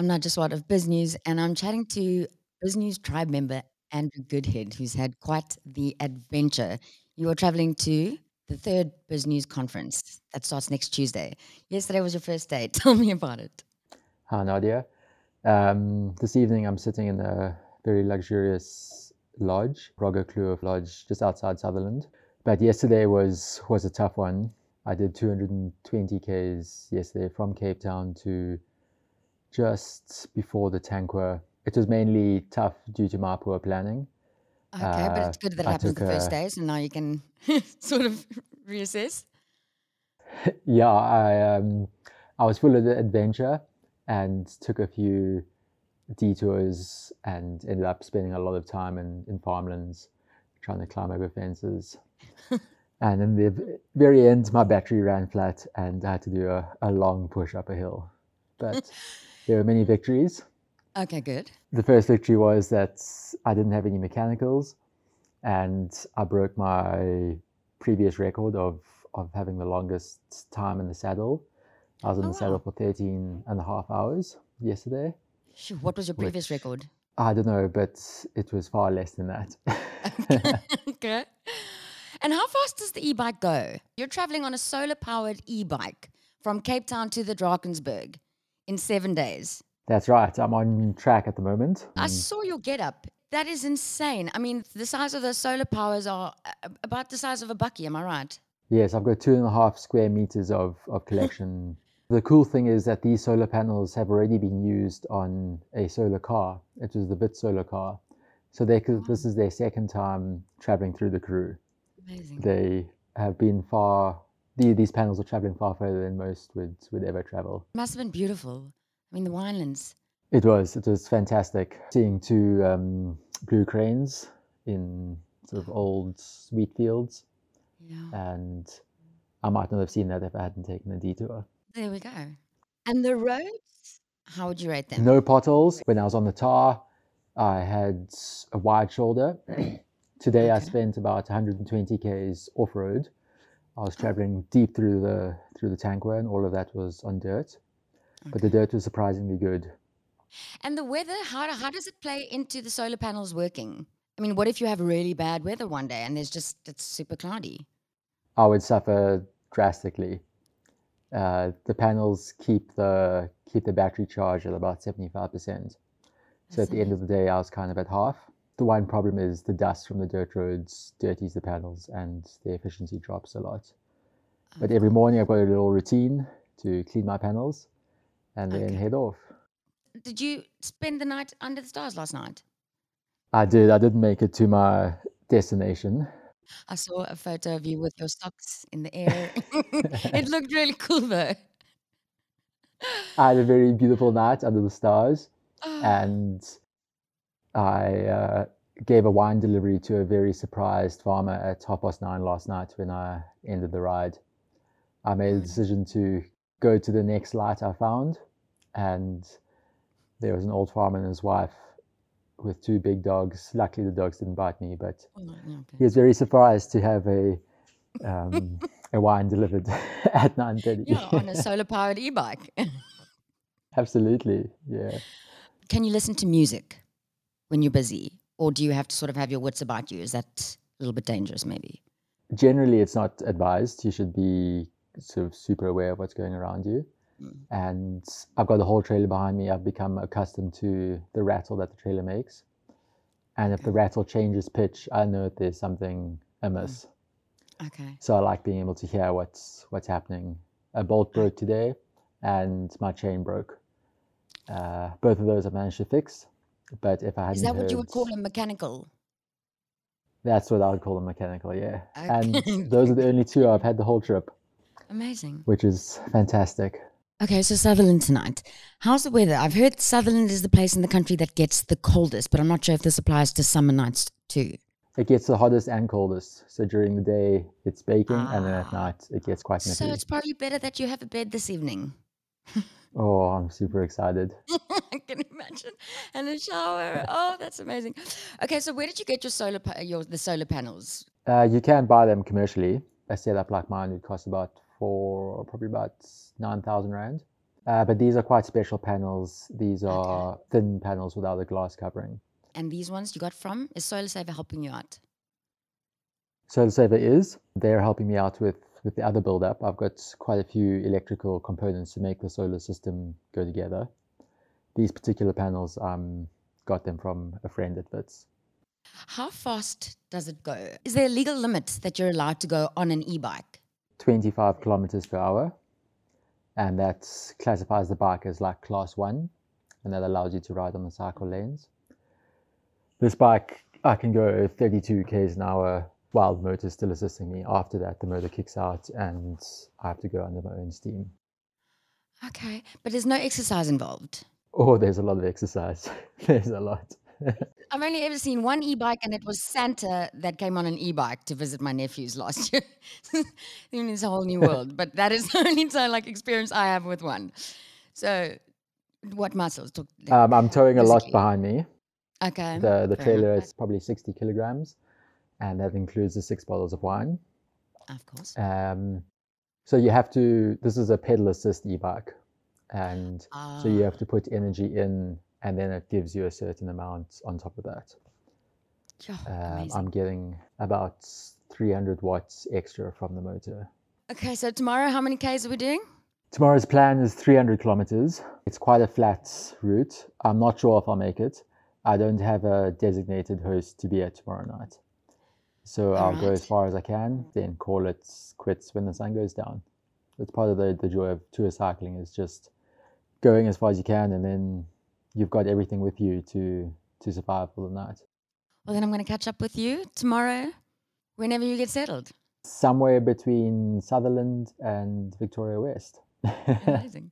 I'm not Nadja Swart of BizNews, and I'm chatting to BizNews tribe member Andrew Goodhead, who's had quite the adventure. You are traveling to the third BizNews conference that starts next Tuesday. Yesterday was your first day. Tell me about it. Hi, Nadia. Um, this evening, I'm sitting in a very luxurious lodge, Rogge Cloof Lodge, just outside Sutherland. But yesterday was was a tough one. I did 220 k's yesterday from Cape Town to just before the Tankwa. It was mainly tough due to my poor planning. Okay, uh, but it's good that it happens the first days, and now you can sort of reassess. Yeah, I um, I was full of adventure and took a few detours and ended up spending a lot of time in, in farmlands trying to climb over fences. and in the very end, my battery ran flat and I had to do a, a long push up a hill. But there were many victories. Okay, good. The first victory was that I didn't have any mechanicals and I broke my previous record of, of having the longest time in the saddle. I was in oh, the saddle for 13 and a half hours yesterday. What was your previous record? I don't know, but it was far less than that. okay. And how fast does the e bike go? You're traveling on a solar powered e bike from Cape Town to the Drakensberg in seven days. That's right. I'm on track at the moment. I mm. saw your get up. That is insane. I mean, the size of the solar powers are uh, about the size of a bakkie. Am I right? Yes, I've got two and a half square meters of, of collection the cool thing is that these solar panels have already been used on a solar car. It was the Wits solar car. So they could, this is their second time traveling through the Karoo. Amazing. They have been far, the, these panels are traveling far further than most would, would ever travel. It must have been beautiful. I mean, the winelands. It was. It was fantastic. Seeing two um, blue cranes in sort of old wheat fields. Yeah. And I might not have seen that if I hadn't taken a detour. There we go. And the roads, how would you rate them? No potholes. When I was on the tar, I had a wide shoulder. Today I spent about 120 k's off road. I was traveling deep through the through the Tankwa, and all of that was on dirt. But the dirt was surprisingly good. And the weather, how, how does it play into the solar panels working? I mean, what if you have really bad weather one day and there's just, it's super cloudy? I would suffer drastically uh, the panels keep the keep the battery charge at about 75%. So at the end of the day, I was kind of at half. The one problem is the dust from the dirt roads dirties the panels and the efficiency drops a lot. But every morning I've got a little routine to clean my panels and then okay. head off. Did you spend the night under the stars last night? I did. I didn't make it to my destination. I saw a photo of you with your socks in the air. it looked really cool though. I had a very beautiful night under the stars, oh. and I uh, gave a wine delivery to a very surprised farmer at half past nine last night when I ended the ride. I made a decision to go to the next light I found, and there was an old farmer and his wife with two big dogs. Luckily, the dogs didn't bite me, but oh, he was very surprised to have a um, a wine delivered at nine thirty. Yeah, on a solar powered e bike. Absolutely, yeah. Can you listen to music when you're busy, or do you have to sort of have your wits about you? Is that a little bit dangerous, maybe? Generally, it's not advised. You should be sort of super aware of what's going around you. Mm. And I've got the whole trailer behind me. I've become accustomed to the rattle that the trailer makes. And if the rattle changes pitch, I know that there's something amiss. Mm. Okay. So I like being able to hear what's what's happening. A bolt broke today, and my chain broke. Uh, both of those I managed to fix. But if I hadn't, is that what you would call a mechanical? That's what I would call a mechanical, yeah. Okay. And those are the only two I've had the whole trip. Amazing. Which is fantastic. Okay, so Sutherland tonight. How's the weather? I've heard Sutherland is the place in the country that gets the coldest, but I'm not sure if this applies to summer nights too. It gets the hottest and coldest. So during the day it's baking, ah. and then at ah. night it gets quite nippy. So it's probably better that you have a bed this evening. oh, I'm super excited. I can imagine, and a shower. Oh, that's amazing. Okay, so where did you get your solar pa- your the solar panels? Uh, you can buy them commercially. A setup like mine would cost about four, probably about 9,000 Rand. Uh, but these are quite special panels. These are okay. thin panels without a glass covering. And these ones you got from? Is Solar Saver helping you out? Solar Saver is. They're helping me out with, with the other build up. I've got quite a few electrical components to make the solar system go together. These particular panels, um, got them from a friend at Wits. How fast does it go? Is there a legal limit that you're allowed to go on an e bike? 25 kilometers per hour. And that classifies the bike as like class one, and that allows you to ride on the cycle lanes. This bike, I can go 32 k's an hour while the motor is still assisting me. After that, the motor kicks out and I have to go under my own steam. Okay, but there's no exercise involved. Oh, there's a lot of exercise. there's a lot. I've only ever seen one e-bike, and it was Santa that came on an e-bike to visit my nephews last year. in this whole new world, but that is the only time like experience I have with one. So, what muscles? Took, um, I'm towing a lot behind me. Okay. The the trailer is probably 60 kilograms, and that includes the six bottles of wine. Of course. Um, so you have to. This is a pedal assist e-bike, and so you have ah. to put energy in and then it gives you a certain amount on top of that. um, I'm getting about 300 watts extra from the motor. Okay, so tomorrow, how many Ks are we doing? Tomorrow's plan is 300 kilometers. It's quite a flat route. I'm not sure if I'll make it. I don't have a designated host to be at tomorrow night. So All I'll right. go as far as I can, then call it quits when the sun goes down. That's part of the, the joy of tour cycling is just going as far as you can and then you've got everything with you to to survive for the night. Well, then I'm going to catch up with you tomorrow, whenever you get settled. Somewhere between Sutherland and Victoria West. Amazing.